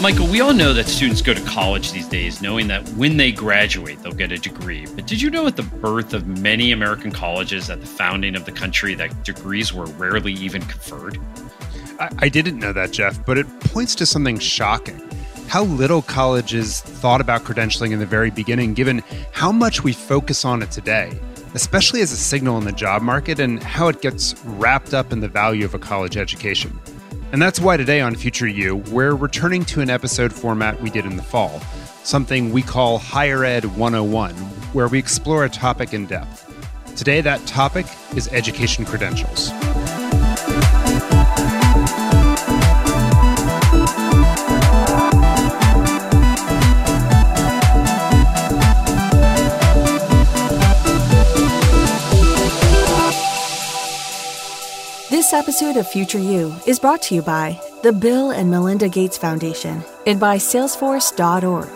Michael, we all know that students go to college these days knowing that when they graduate, they'll get a degree. But did you know at the birth of many American colleges, at the founding of the country, that degrees were rarely even conferred? I, I didn't know that, Jeff, but it points to something shocking. How little colleges thought about credentialing in the very beginning, given how much we focus on it today, especially as a signal in the job market and how it gets wrapped up in the value of a college education. And that's why today on Future You, we're returning to an episode format we did in the fall, something we call Higher Ed 101, where we explore a topic in depth. Today, that topic is education credentials. This episode of Future You is brought to you by the Bill and Melinda Gates Foundation and by Salesforce.org.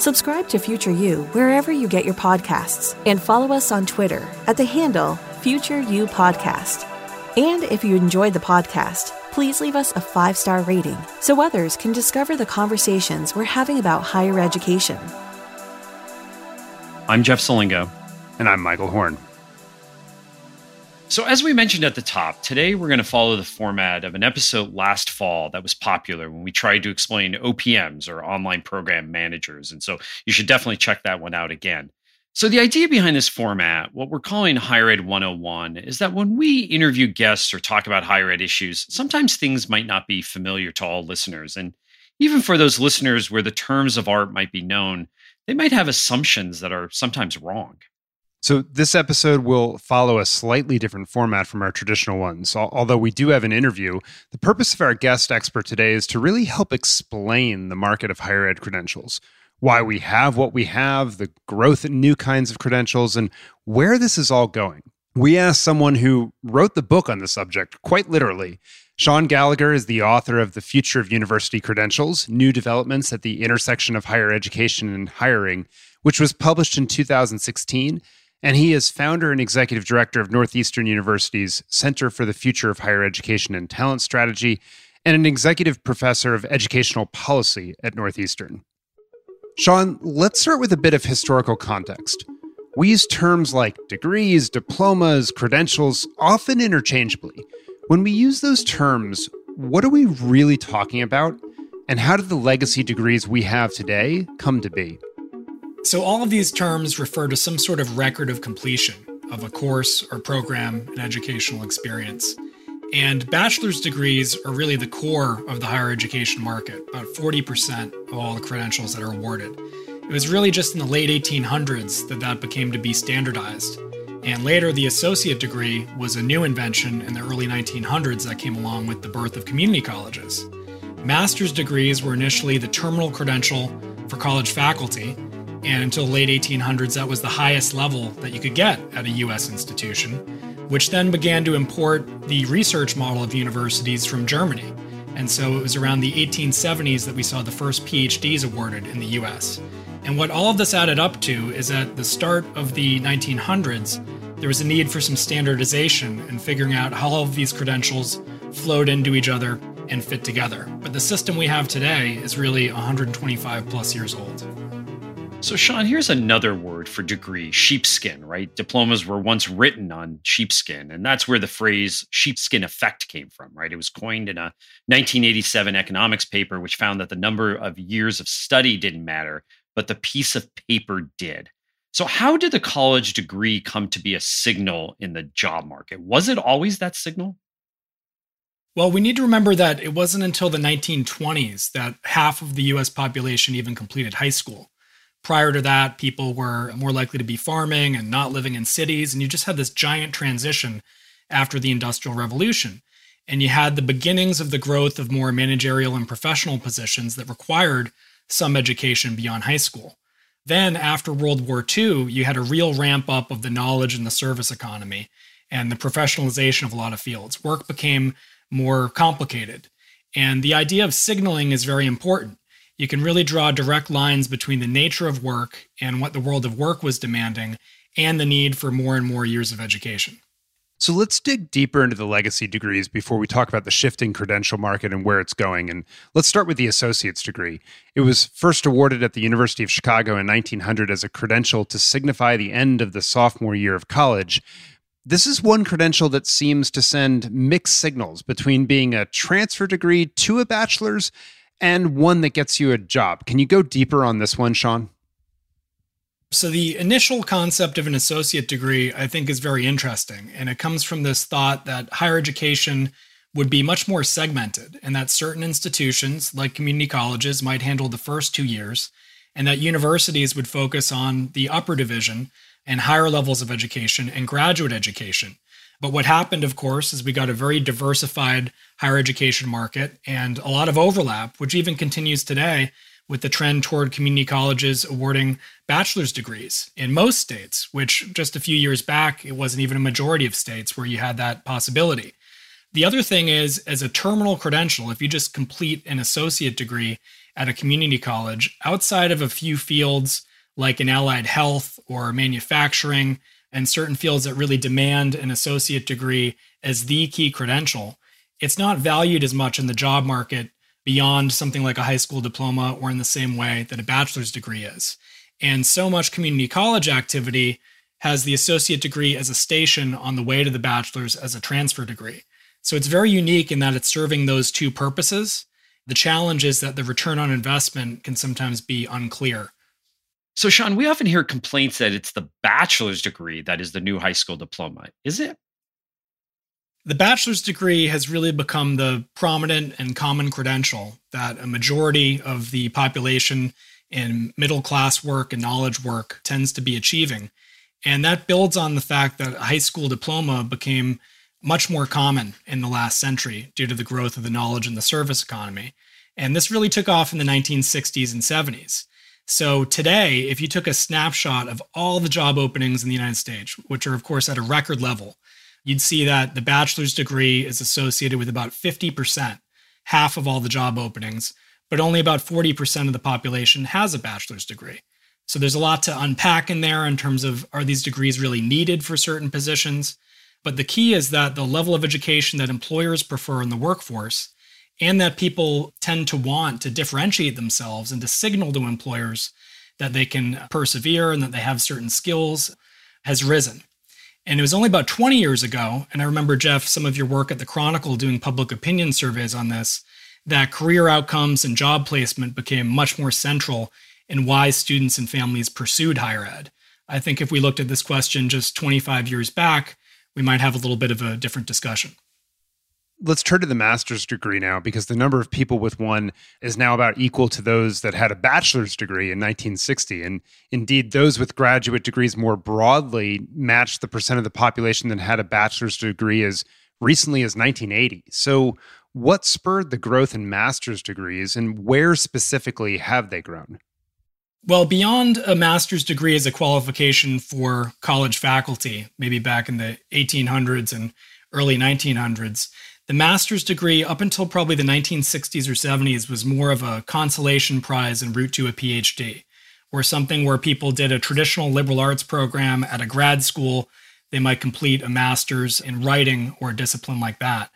Subscribe to Future You wherever you get your podcasts and follow us on Twitter at the handle Future You Podcast. And if you enjoyed the podcast, please leave us a five star rating so others can discover the conversations we're having about higher education. I'm Jeff Selingo. And I'm Michael Horn. So, as we mentioned at the top, today we're going to follow the format of an episode last fall that was popular when we tried to explain OPMs or online program managers. And so you should definitely check that one out again. So, the idea behind this format, what we're calling Higher Ed 101, is that when we interview guests or talk about higher ed issues, sometimes things might not be familiar to all listeners. And even for those listeners where the terms of art might be known, they might have assumptions that are sometimes wrong. So, this episode will follow a slightly different format from our traditional ones. Although we do have an interview, the purpose of our guest expert today is to really help explain the market of higher ed credentials, why we have what we have, the growth in new kinds of credentials, and where this is all going. We asked someone who wrote the book on the subject, quite literally. Sean Gallagher is the author of The Future of University Credentials New Developments at the Intersection of Higher Education and Hiring, which was published in 2016 and he is founder and executive director of Northeastern University's Center for the Future of Higher Education and Talent Strategy, and an executive professor of educational policy at Northeastern. Sean, let's start with a bit of historical context. We use terms like degrees, diplomas, credentials often interchangeably. When we use those terms, what are we really talking about? And how did the legacy degrees we have today come to be? So, all of these terms refer to some sort of record of completion of a course or program an educational experience. And bachelor's degrees are really the core of the higher education market, about 40% of all the credentials that are awarded. It was really just in the late 1800s that that became to be standardized. And later, the associate degree was a new invention in the early 1900s that came along with the birth of community colleges. Master's degrees were initially the terminal credential for college faculty, and until late 1800s, that was the highest level that you could get at a US institution, which then began to import the research model of universities from Germany. And so it was around the 1870s that we saw the first PhDs awarded in the US. And what all of this added up to is at the start of the 1900s, there was a need for some standardization and figuring out how all of these credentials flowed into each other and fit together. But the system we have today is really 125 plus years old. So, Sean, here's another word for degree sheepskin, right? Diplomas were once written on sheepskin, and that's where the phrase sheepskin effect came from, right? It was coined in a 1987 economics paper, which found that the number of years of study didn't matter, but the piece of paper did. So, how did the college degree come to be a signal in the job market? Was it always that signal? Well, we need to remember that it wasn't until the 1920s that half of the US population even completed high school. Prior to that, people were more likely to be farming and not living in cities. And you just had this giant transition after the Industrial Revolution. And you had the beginnings of the growth of more managerial and professional positions that required some education beyond high school. Then, after World War II, you had a real ramp up of the knowledge and the service economy and the professionalization of a lot of fields. Work became more complicated. And the idea of signaling is very important you can really draw direct lines between the nature of work and what the world of work was demanding and the need for more and more years of education. So let's dig deeper into the legacy degrees before we talk about the shifting credential market and where it's going. And let's start with the associate's degree. It was first awarded at the University of Chicago in 1900 as a credential to signify the end of the sophomore year of college. This is one credential that seems to send mixed signals between being a transfer degree to a bachelor's and one that gets you a job. Can you go deeper on this one, Sean? So, the initial concept of an associate degree, I think, is very interesting. And it comes from this thought that higher education would be much more segmented, and that certain institutions, like community colleges, might handle the first two years, and that universities would focus on the upper division and higher levels of education and graduate education. But what happened, of course, is we got a very diversified higher education market and a lot of overlap, which even continues today with the trend toward community colleges awarding bachelor's degrees in most states, which just a few years back, it wasn't even a majority of states where you had that possibility. The other thing is, as a terminal credential, if you just complete an associate degree at a community college, outside of a few fields like in allied health or manufacturing, and certain fields that really demand an associate degree as the key credential, it's not valued as much in the job market beyond something like a high school diploma or in the same way that a bachelor's degree is. And so much community college activity has the associate degree as a station on the way to the bachelor's as a transfer degree. So it's very unique in that it's serving those two purposes. The challenge is that the return on investment can sometimes be unclear. So, Sean, we often hear complaints that it's the bachelor's degree that is the new high school diploma. Is it? The bachelor's degree has really become the prominent and common credential that a majority of the population in middle class work and knowledge work tends to be achieving. And that builds on the fact that a high school diploma became much more common in the last century due to the growth of the knowledge and the service economy. And this really took off in the 1960s and 70s. So today, if you took a snapshot of all the job openings in the United States, which are, of course, at a record level, you'd see that the bachelor's degree is associated with about 50%, half of all the job openings, but only about 40% of the population has a bachelor's degree. So there's a lot to unpack in there in terms of are these degrees really needed for certain positions? But the key is that the level of education that employers prefer in the workforce and that people tend to want to differentiate themselves and to signal to employers that they can persevere and that they have certain skills has risen. And it was only about 20 years ago, and I remember, Jeff, some of your work at the Chronicle doing public opinion surveys on this, that career outcomes and job placement became much more central in why students and families pursued higher ed. I think if we looked at this question just 25 years back, we might have a little bit of a different discussion let's turn to the master's degree now because the number of people with one is now about equal to those that had a bachelor's degree in 1960 and indeed those with graduate degrees more broadly matched the percent of the population that had a bachelor's degree as recently as 1980 so what spurred the growth in master's degrees and where specifically have they grown? Well, beyond a master's degree as a qualification for college faculty, maybe back in the 1800s and early 1900s, the master's degree, up until probably the 1960s or 70s, was more of a consolation prize en route to a PhD, or something where people did a traditional liberal arts program at a grad school. They might complete a master's in writing or a discipline like that.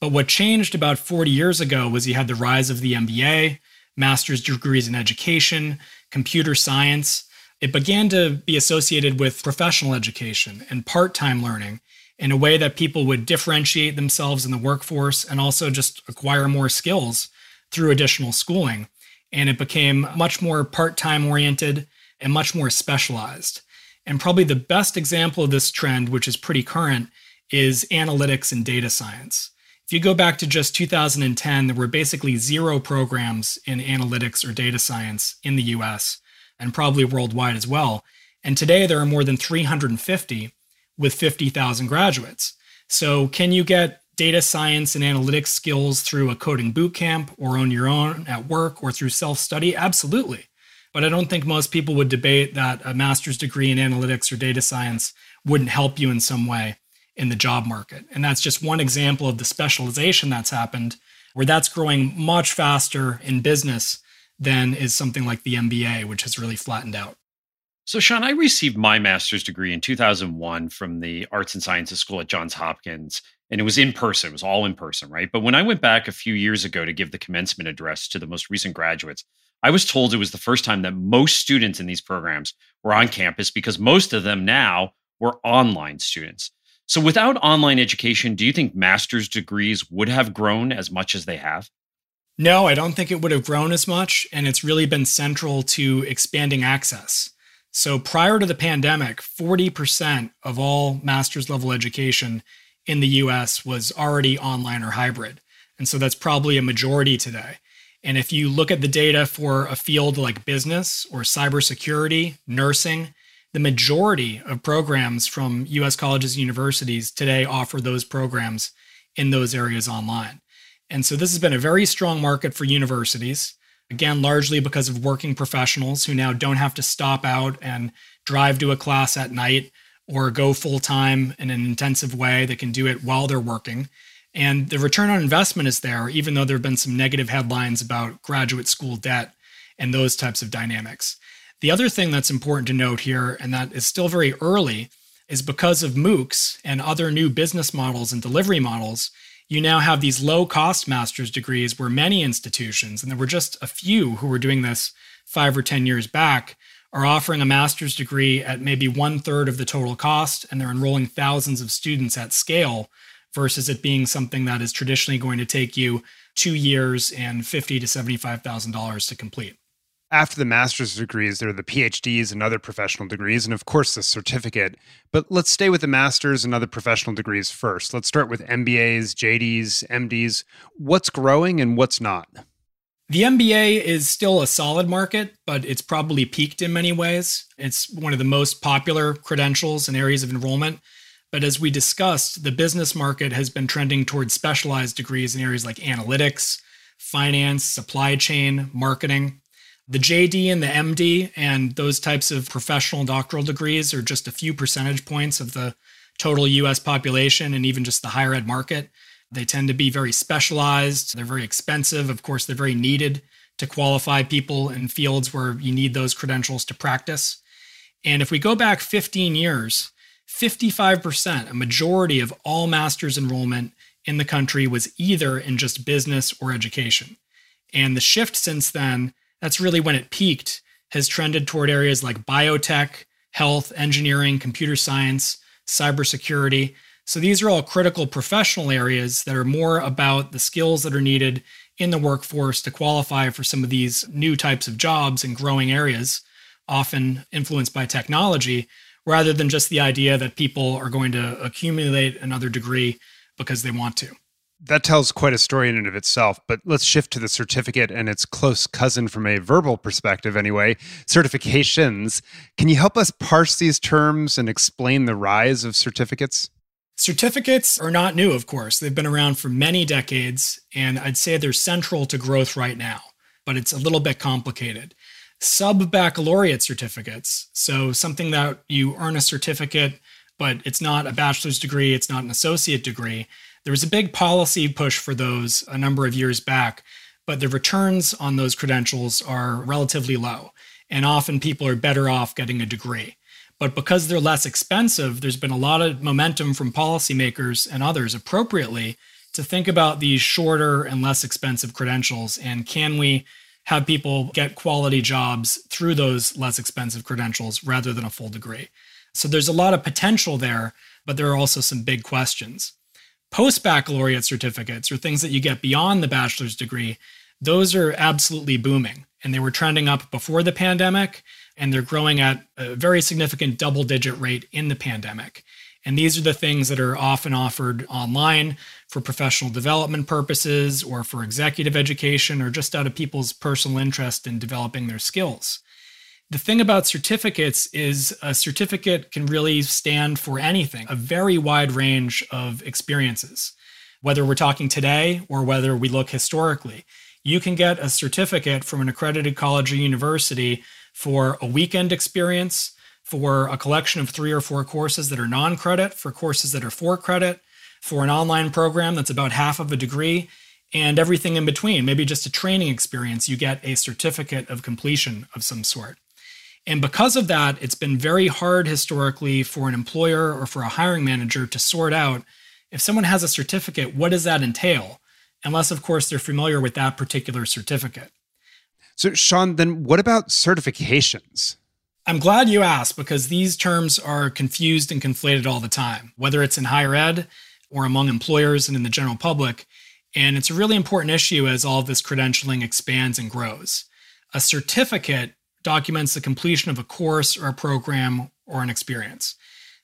But what changed about 40 years ago was you had the rise of the MBA, master's degrees in education, computer science. It began to be associated with professional education and part time learning in a way that people would differentiate themselves in the workforce and also just acquire more skills through additional schooling. And it became much more part time oriented and much more specialized. And probably the best example of this trend, which is pretty current, is analytics and data science. If you go back to just 2010, there were basically zero programs in analytics or data science in the US and probably worldwide as well. And today there are more than 350 with 50,000 graduates. So, can you get data science and analytics skills through a coding bootcamp or on your own at work or through self study? Absolutely. But I don't think most people would debate that a master's degree in analytics or data science wouldn't help you in some way in the job market. And that's just one example of the specialization that's happened, where that's growing much faster in business than is something like the MBA, which has really flattened out. So, Sean, I received my master's degree in 2001 from the Arts and Sciences School at Johns Hopkins, and it was in person. It was all in person, right? But when I went back a few years ago to give the commencement address to the most recent graduates, I was told it was the first time that most students in these programs were on campus because most of them now were online students. So, without online education, do you think master's degrees would have grown as much as they have? No, I don't think it would have grown as much. And it's really been central to expanding access. So prior to the pandemic, 40% of all master's level education in the US was already online or hybrid. And so that's probably a majority today. And if you look at the data for a field like business or cybersecurity, nursing, the majority of programs from US colleges and universities today offer those programs in those areas online. And so this has been a very strong market for universities. Again, largely because of working professionals who now don't have to stop out and drive to a class at night or go full time in an intensive way. They can do it while they're working. And the return on investment is there, even though there have been some negative headlines about graduate school debt and those types of dynamics. The other thing that's important to note here, and that is still very early, is because of MOOCs and other new business models and delivery models, you now have these low cost master's degrees where many institutions, and there were just a few who were doing this five or 10 years back, are offering a master's degree at maybe one third of the total cost, and they're enrolling thousands of students at scale versus it being something that is traditionally going to take you two years and fifty to seventy-five thousand dollars to complete after the master's degrees, there are the PhDs and other professional degrees, and of course the certificate. But let's stay with the master's and other professional degrees first. Let's start with MBAs, JDs, MDs. What's growing and what's not? The MBA is still a solid market, but it's probably peaked in many ways. It's one of the most popular credentials and areas of enrollment. But as we discussed, the business market has been trending towards specialized degrees in areas like analytics, finance, supply chain, marketing. The JD and the MD and those types of professional doctoral degrees are just a few percentage points of the total US population and even just the higher ed market. They tend to be very specialized, they're very expensive. Of course, they're very needed to qualify people in fields where you need those credentials to practice. And if we go back 15 years, 55%, a majority of all master's enrollment in the country was either in just business or education. And the shift since then that's really when it peaked, has trended toward areas like biotech, health, engineering, computer science, cybersecurity. So these are all critical professional areas that are more about the skills that are needed in the workforce to qualify for some of these new types of jobs and growing areas, often influenced by technology, rather than just the idea that people are going to accumulate another degree because they want to that tells quite a story in and of itself. But let's shift to the certificate and its close cousin from a verbal perspective, anyway certifications. Can you help us parse these terms and explain the rise of certificates? Certificates are not new, of course. They've been around for many decades, and I'd say they're central to growth right now, but it's a little bit complicated. Sub baccalaureate certificates, so something that you earn a certificate, but it's not a bachelor's degree, it's not an associate degree there was a big policy push for those a number of years back, but the returns on those credentials are relatively low. And often people are better off getting a degree. But because they're less expensive, there's been a lot of momentum from policymakers and others appropriately to think about these shorter and less expensive credentials. And can we have people get quality jobs through those less expensive credentials rather than a full degree? So there's a lot of potential there, but there are also some big questions. Post baccalaureate certificates or things that you get beyond the bachelor's degree, those are absolutely booming. And they were trending up before the pandemic, and they're growing at a very significant double digit rate in the pandemic. And these are the things that are often offered online for professional development purposes or for executive education or just out of people's personal interest in developing their skills. The thing about certificates is a certificate can really stand for anything, a very wide range of experiences. Whether we're talking today or whether we look historically, you can get a certificate from an accredited college or university for a weekend experience, for a collection of three or four courses that are non credit, for courses that are for credit, for an online program that's about half of a degree, and everything in between. Maybe just a training experience, you get a certificate of completion of some sort. And because of that, it's been very hard historically for an employer or for a hiring manager to sort out if someone has a certificate, what does that entail? Unless, of course, they're familiar with that particular certificate. So, Sean, then what about certifications? I'm glad you asked because these terms are confused and conflated all the time, whether it's in higher ed or among employers and in the general public. And it's a really important issue as all this credentialing expands and grows. A certificate documents the completion of a course or a program or an experience.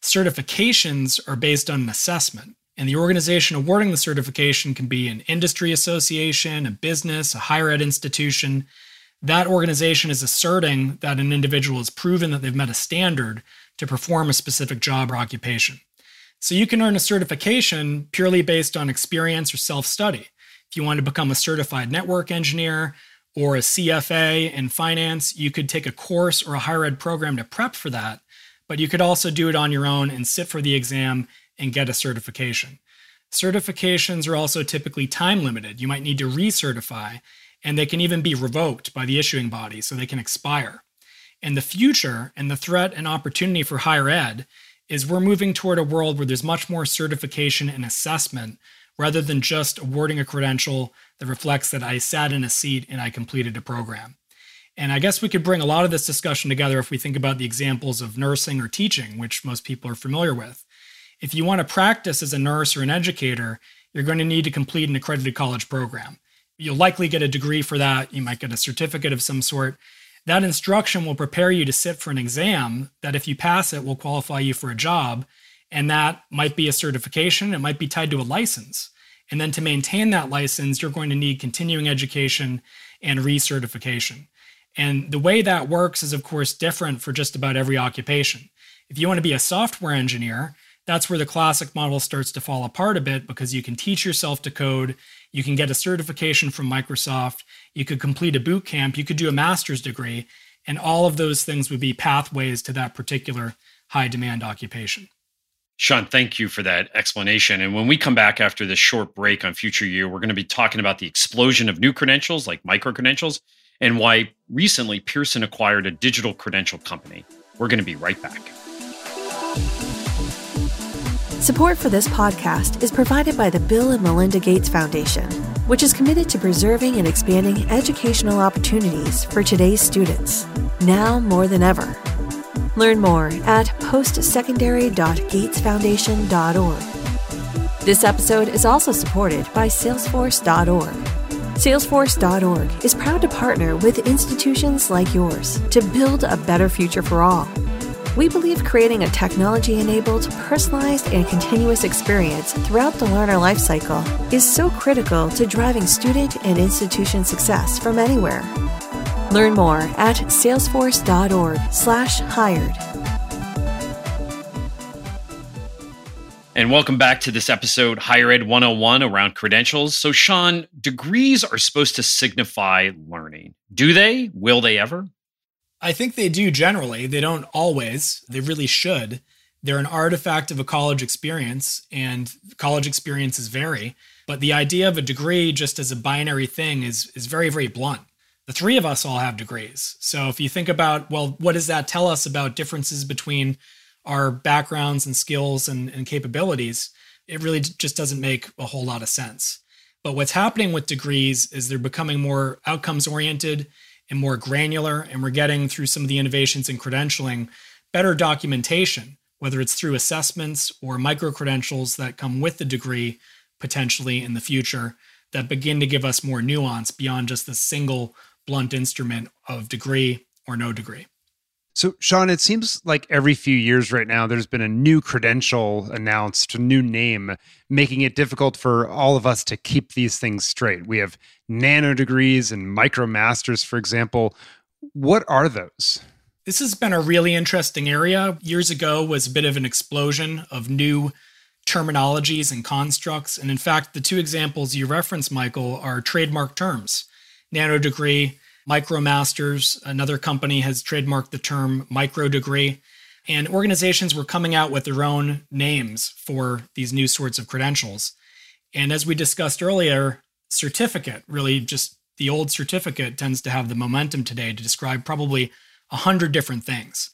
Certifications are based on an assessment, and the organization awarding the certification can be an industry association, a business, a higher ed institution. That organization is asserting that an individual has proven that they've met a standard to perform a specific job or occupation. So you can earn a certification purely based on experience or self study. If you want to become a certified network engineer or a CFA in finance, you could take a course or a higher ed program to prep for that, but you could also do it on your own and sit for the exam and get a certification. Certifications are also typically time limited. You might need to recertify, and they can even be revoked by the issuing body, so they can expire. And the future and the threat and opportunity for higher ed is we're moving toward a world where there's much more certification and assessment rather than just awarding a credential that reflects that I sat in a seat and I completed a program. And I guess we could bring a lot of this discussion together if we think about the examples of nursing or teaching, which most people are familiar with. If you want to practice as a nurse or an educator, you're going to need to complete an accredited college program. You'll likely get a degree for that. You might get a certificate of some sort. That instruction will prepare you to sit for an exam that, if you pass it, will qualify you for a job. And that might be a certification, it might be tied to a license. And then to maintain that license, you're going to need continuing education and recertification. And the way that works is, of course, different for just about every occupation. If you want to be a software engineer, that's where the classic model starts to fall apart a bit because you can teach yourself to code, you can get a certification from Microsoft, you could complete a boot camp, you could do a master's degree, and all of those things would be pathways to that particular high demand occupation. Sean, thank you for that explanation. And when we come back after this short break on Future You, we're going to be talking about the explosion of new credentials like micro credentials and why recently Pearson acquired a digital credential company. We're going to be right back. Support for this podcast is provided by the Bill and Melinda Gates Foundation, which is committed to preserving and expanding educational opportunities for today's students, now more than ever. Learn more at postsecondary.gatesfoundation.org. This episode is also supported by Salesforce.org. Salesforce.org is proud to partner with institutions like yours to build a better future for all. We believe creating a technology enabled, personalized, and continuous experience throughout the learner lifecycle is so critical to driving student and institution success from anywhere. Learn more at salesforce.org/hired. And welcome back to this episode, Higher Ed 101 around credentials. So, Sean, degrees are supposed to signify learning. Do they? Will they ever? I think they do generally. They don't always. They really should. They're an artifact of a college experience, and college experiences vary. But the idea of a degree just as a binary thing is, is very, very blunt. The three of us all have degrees. So if you think about, well, what does that tell us about differences between our backgrounds and skills and, and capabilities? It really just doesn't make a whole lot of sense. But what's happening with degrees is they're becoming more outcomes oriented and more granular. And we're getting through some of the innovations in credentialing better documentation, whether it's through assessments or micro credentials that come with the degree potentially in the future that begin to give us more nuance beyond just the single blunt instrument of degree or no degree. So, Sean, it seems like every few years right now, there's been a new credential announced, a new name, making it difficult for all of us to keep these things straight. We have nano degrees and micro masters, for example. What are those? This has been a really interesting area. Years ago was a bit of an explosion of new terminologies and constructs. And in fact, the two examples you reference, Michael, are trademark terms. Nano degree MicroMasters, another company has trademarked the term micro degree. And organizations were coming out with their own names for these new sorts of credentials. And as we discussed earlier, certificate really just the old certificate tends to have the momentum today to describe probably a hundred different things.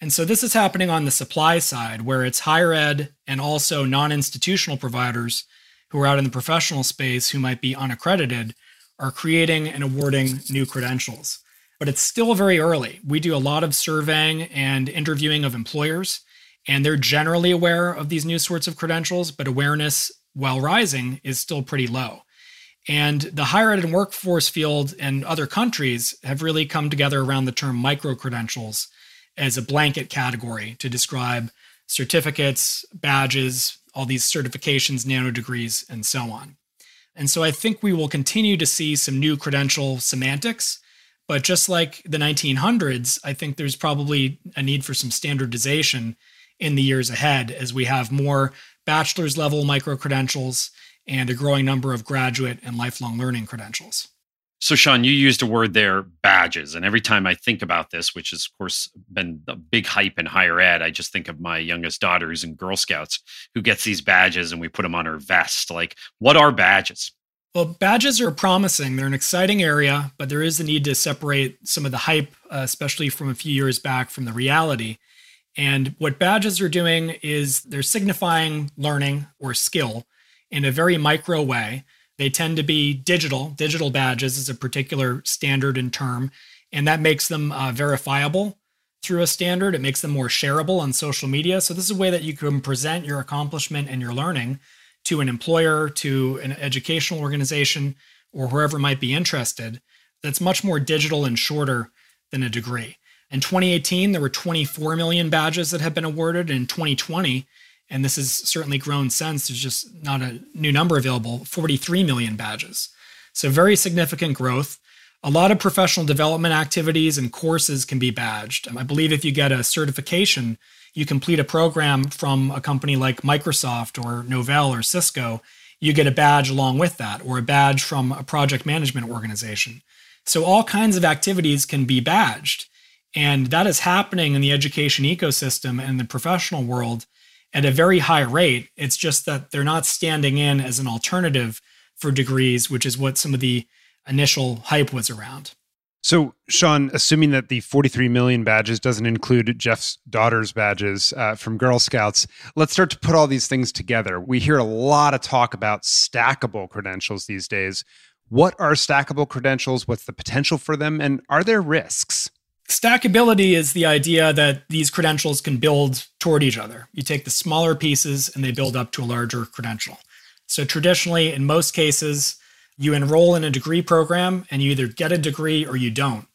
And so this is happening on the supply side, where it's higher ed and also non institutional providers who are out in the professional space who might be unaccredited are creating and awarding new credentials. But it's still very early. We do a lot of surveying and interviewing of employers, and they're generally aware of these new sorts of credentials, but awareness, while rising, is still pretty low. And the higher ed and workforce field and other countries have really come together around the term micro credentials as a blanket category to describe certificates, badges, all these certifications, nano degrees, and so on. And so I think we will continue to see some new credential semantics. But just like the 1900s, I think there's probably a need for some standardization in the years ahead as we have more bachelor's level micro credentials and a growing number of graduate and lifelong learning credentials. So, Sean, you used a word there, badges. And every time I think about this, which has, of course, been a big hype in higher ed, I just think of my youngest daughter who's in Girl Scouts who gets these badges and we put them on her vest. Like, what are badges? Well, badges are promising. They're an exciting area, but there is a need to separate some of the hype, uh, especially from a few years back, from the reality. And what badges are doing is they're signifying learning or skill in a very micro way. They tend to be digital. Digital badges is a particular standard and term, and that makes them uh, verifiable through a standard. It makes them more shareable on social media. So, this is a way that you can present your accomplishment and your learning to an employer, to an educational organization, or whoever might be interested. That's much more digital and shorter than a degree. In 2018, there were 24 million badges that have been awarded. In 2020, and this has certainly grown since. There's just not a new number available 43 million badges. So, very significant growth. A lot of professional development activities and courses can be badged. I believe if you get a certification, you complete a program from a company like Microsoft or Novell or Cisco, you get a badge along with that, or a badge from a project management organization. So, all kinds of activities can be badged. And that is happening in the education ecosystem and the professional world at a very high rate. It's just that they're not standing in as an alternative for degrees, which is what some of the initial hype was around. So, Sean, assuming that the 43 million badges doesn't include Jeff's daughter's badges uh, from Girl Scouts, let's start to put all these things together. We hear a lot of talk about stackable credentials these days. What are stackable credentials? What's the potential for them? And are there risks? Stackability is the idea that these credentials can build toward each other. You take the smaller pieces and they build up to a larger credential. So, traditionally, in most cases, you enroll in a degree program and you either get a degree or you don't.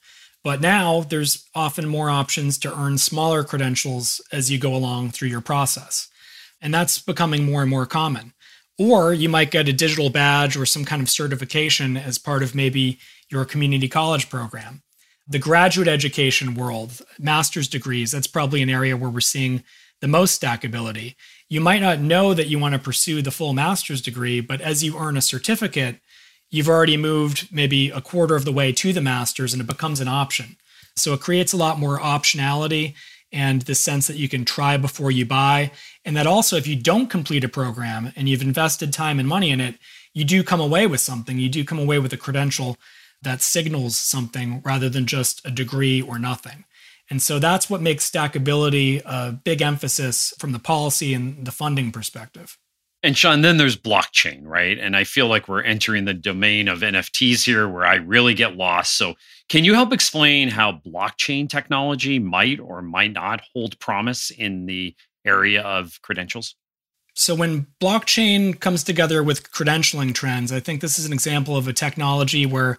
But now there's often more options to earn smaller credentials as you go along through your process. And that's becoming more and more common. Or you might get a digital badge or some kind of certification as part of maybe your community college program the graduate education world, master's degrees, that's probably an area where we're seeing the most stackability. You might not know that you want to pursue the full master's degree, but as you earn a certificate, you've already moved maybe a quarter of the way to the master's and it becomes an option. So it creates a lot more optionality and the sense that you can try before you buy. And that also, if you don't complete a program and you've invested time and money in it, you do come away with something. You do come away with a credential that signals something rather than just a degree or nothing. And so that's what makes stackability a big emphasis from the policy and the funding perspective. And Sean, then there's blockchain, right? And I feel like we're entering the domain of NFTs here where I really get lost. So, can you help explain how blockchain technology might or might not hold promise in the area of credentials? So, when blockchain comes together with credentialing trends, I think this is an example of a technology where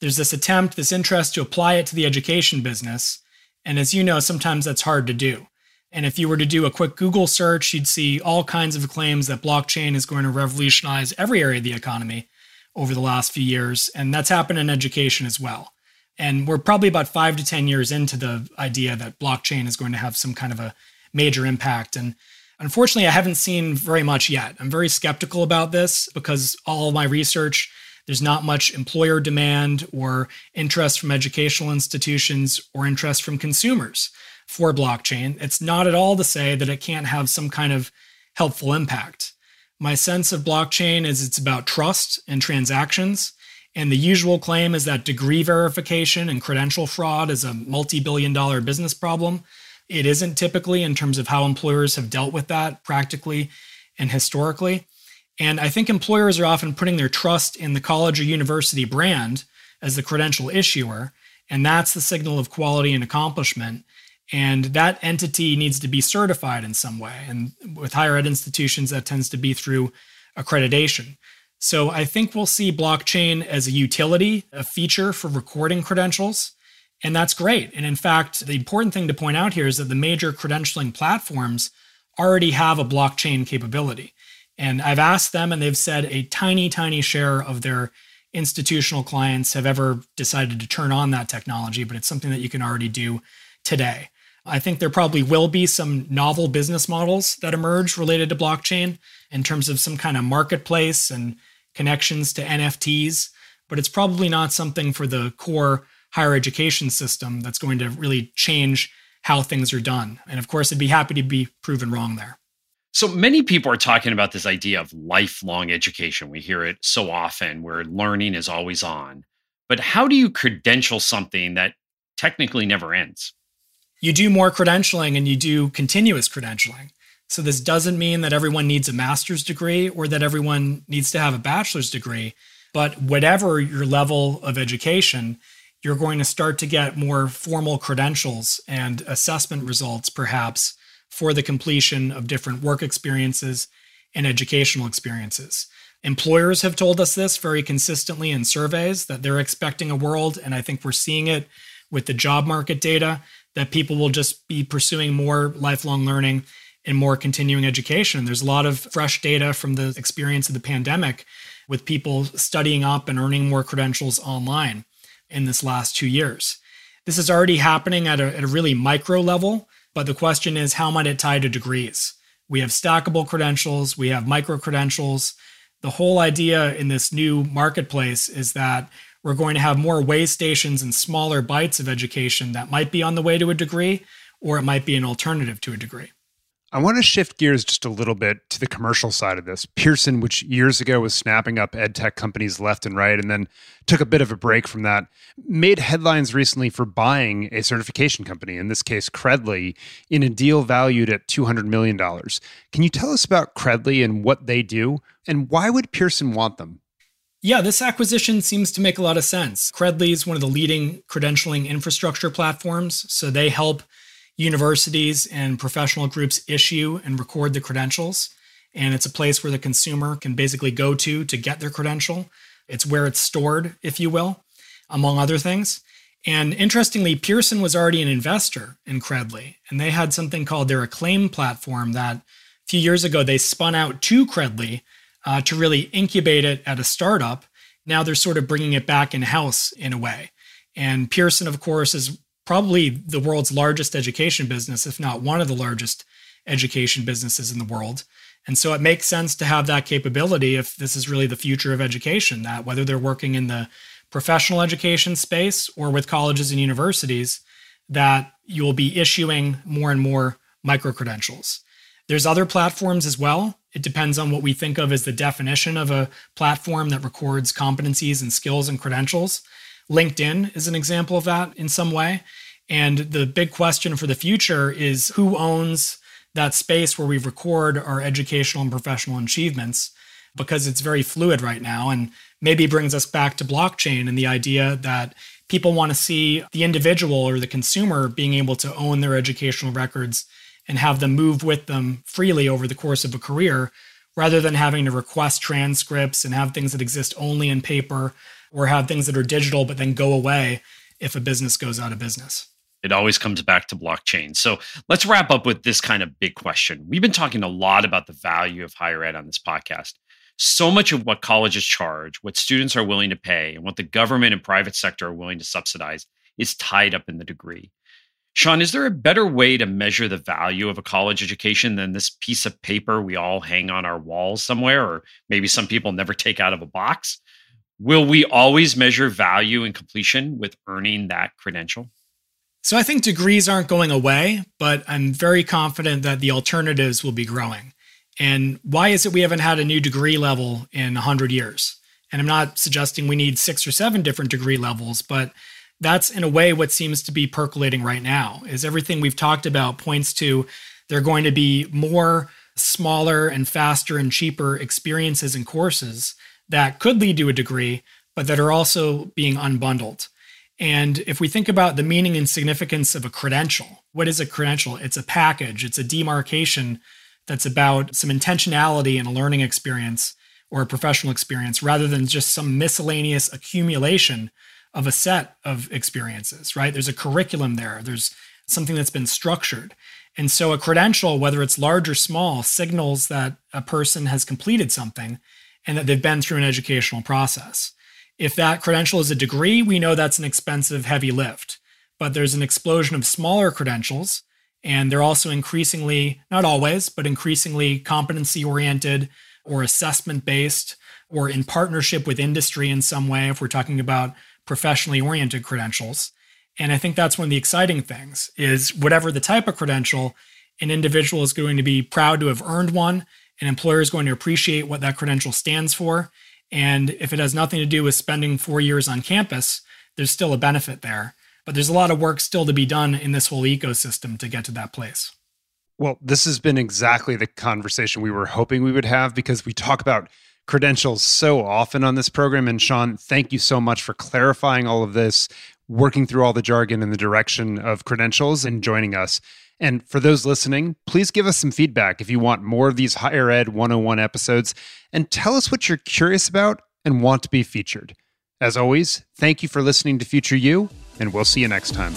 there's this attempt, this interest to apply it to the education business. And as you know, sometimes that's hard to do. And if you were to do a quick Google search, you'd see all kinds of claims that blockchain is going to revolutionize every area of the economy over the last few years. And that's happened in education as well. And we're probably about five to 10 years into the idea that blockchain is going to have some kind of a major impact. And unfortunately, I haven't seen very much yet. I'm very skeptical about this because all my research there's not much employer demand or interest from educational institutions or interest from consumers for blockchain. It's not at all to say that it can't have some kind of helpful impact. My sense of blockchain is it's about trust and transactions. And the usual claim is that degree verification and credential fraud is a multi billion dollar business problem. It isn't typically in terms of how employers have dealt with that practically and historically. And I think employers are often putting their trust in the college or university brand as the credential issuer. And that's the signal of quality and accomplishment. And that entity needs to be certified in some way. And with higher ed institutions, that tends to be through accreditation. So I think we'll see blockchain as a utility, a feature for recording credentials. And that's great. And in fact, the important thing to point out here is that the major credentialing platforms already have a blockchain capability. And I've asked them, and they've said a tiny, tiny share of their institutional clients have ever decided to turn on that technology, but it's something that you can already do today. I think there probably will be some novel business models that emerge related to blockchain in terms of some kind of marketplace and connections to NFTs, but it's probably not something for the core higher education system that's going to really change how things are done. And of course, I'd be happy to be proven wrong there. So many people are talking about this idea of lifelong education. We hear it so often where learning is always on. But how do you credential something that technically never ends? You do more credentialing and you do continuous credentialing. So this doesn't mean that everyone needs a master's degree or that everyone needs to have a bachelor's degree. But whatever your level of education, you're going to start to get more formal credentials and assessment results, perhaps, for the completion of different work experiences and educational experiences. Employers have told us this very consistently in surveys that they're expecting a world, and I think we're seeing it with the job market data, that people will just be pursuing more lifelong learning and more continuing education. There's a lot of fresh data from the experience of the pandemic with people studying up and earning more credentials online in this last two years. This is already happening at a, at a really micro level, but the question is how might it tie to degrees? We have stackable credentials, we have micro credentials. The whole idea in this new marketplace is that we're going to have more way stations and smaller bites of education that might be on the way to a degree, or it might be an alternative to a degree. I want to shift gears just a little bit to the commercial side of this. Pearson, which years ago was snapping up ed tech companies left and right and then took a bit of a break from that, made headlines recently for buying a certification company, in this case, Credly, in a deal valued at $200 million. Can you tell us about Credly and what they do? And why would Pearson want them? Yeah, this acquisition seems to make a lot of sense. Credly is one of the leading credentialing infrastructure platforms, so they help universities and professional groups issue and record the credentials. And it's a place where the consumer can basically go to to get their credential. It's where it's stored, if you will, among other things. And interestingly, Pearson was already an investor in Credly, and they had something called their Acclaim platform that a few years ago they spun out to Credly uh, to really incubate it at a startup. Now they're sort of bringing it back in house in a way. And Pearson, of course, is probably the world's largest education business, if not one of the largest education businesses in the world. And so it makes sense to have that capability if this is really the future of education, that whether they're working in the professional education space or with colleges and universities, that you'll be issuing more and more micro credentials. There's other platforms as well. It depends on what we think of as the definition of a platform that records competencies and skills and credentials. LinkedIn is an example of that in some way. And the big question for the future is who owns that space where we record our educational and professional achievements because it's very fluid right now and maybe brings us back to blockchain and the idea that people want to see the individual or the consumer being able to own their educational records and have them move with them freely over the course of a career rather than having to request transcripts and have things that exist only in paper or have things that are digital but then go away if a business goes out of business. It always comes back to blockchain. So let's wrap up with this kind of big question. We've been talking a lot about the value of higher ed on this podcast. So much of what colleges charge, what students are willing to pay, and what the government and private sector are willing to subsidize is tied up in the degree. Sean, is there a better way to measure the value of a college education than this piece of paper we all hang on our walls somewhere, or maybe some people never take out of a box? Will we always measure value and completion with earning that credential? So I think degrees aren't going away, but I'm very confident that the alternatives will be growing. And why is it we haven't had a new degree level in 100 years? And I'm not suggesting we need six or seven different degree levels, but that's in a way what seems to be percolating right now is everything we've talked about points to there are going to be more smaller and faster and cheaper experiences and courses that could lead to a degree, but that are also being unbundled. And if we think about the meaning and significance of a credential, what is a credential? It's a package, it's a demarcation that's about some intentionality in a learning experience or a professional experience rather than just some miscellaneous accumulation of a set of experiences, right? There's a curriculum there, there's something that's been structured. And so a credential, whether it's large or small, signals that a person has completed something and that they've been through an educational process. If that credential is a degree, we know that's an expensive, heavy lift. But there's an explosion of smaller credentials, and they're also increasingly, not always, but increasingly competency oriented or assessment based or in partnership with industry in some way, if we're talking about professionally oriented credentials. And I think that's one of the exciting things is whatever the type of credential, an individual is going to be proud to have earned one. An employer is going to appreciate what that credential stands for. And if it has nothing to do with spending four years on campus, there's still a benefit there. But there's a lot of work still to be done in this whole ecosystem to get to that place. Well, this has been exactly the conversation we were hoping we would have because we talk about credentials so often on this program. And Sean, thank you so much for clarifying all of this working through all the jargon in the direction of credentials and joining us. And for those listening, please give us some feedback if you want more of these Higher Ed 101 episodes and tell us what you're curious about and want to be featured. As always, thank you for listening to Future You, and we'll see you next time.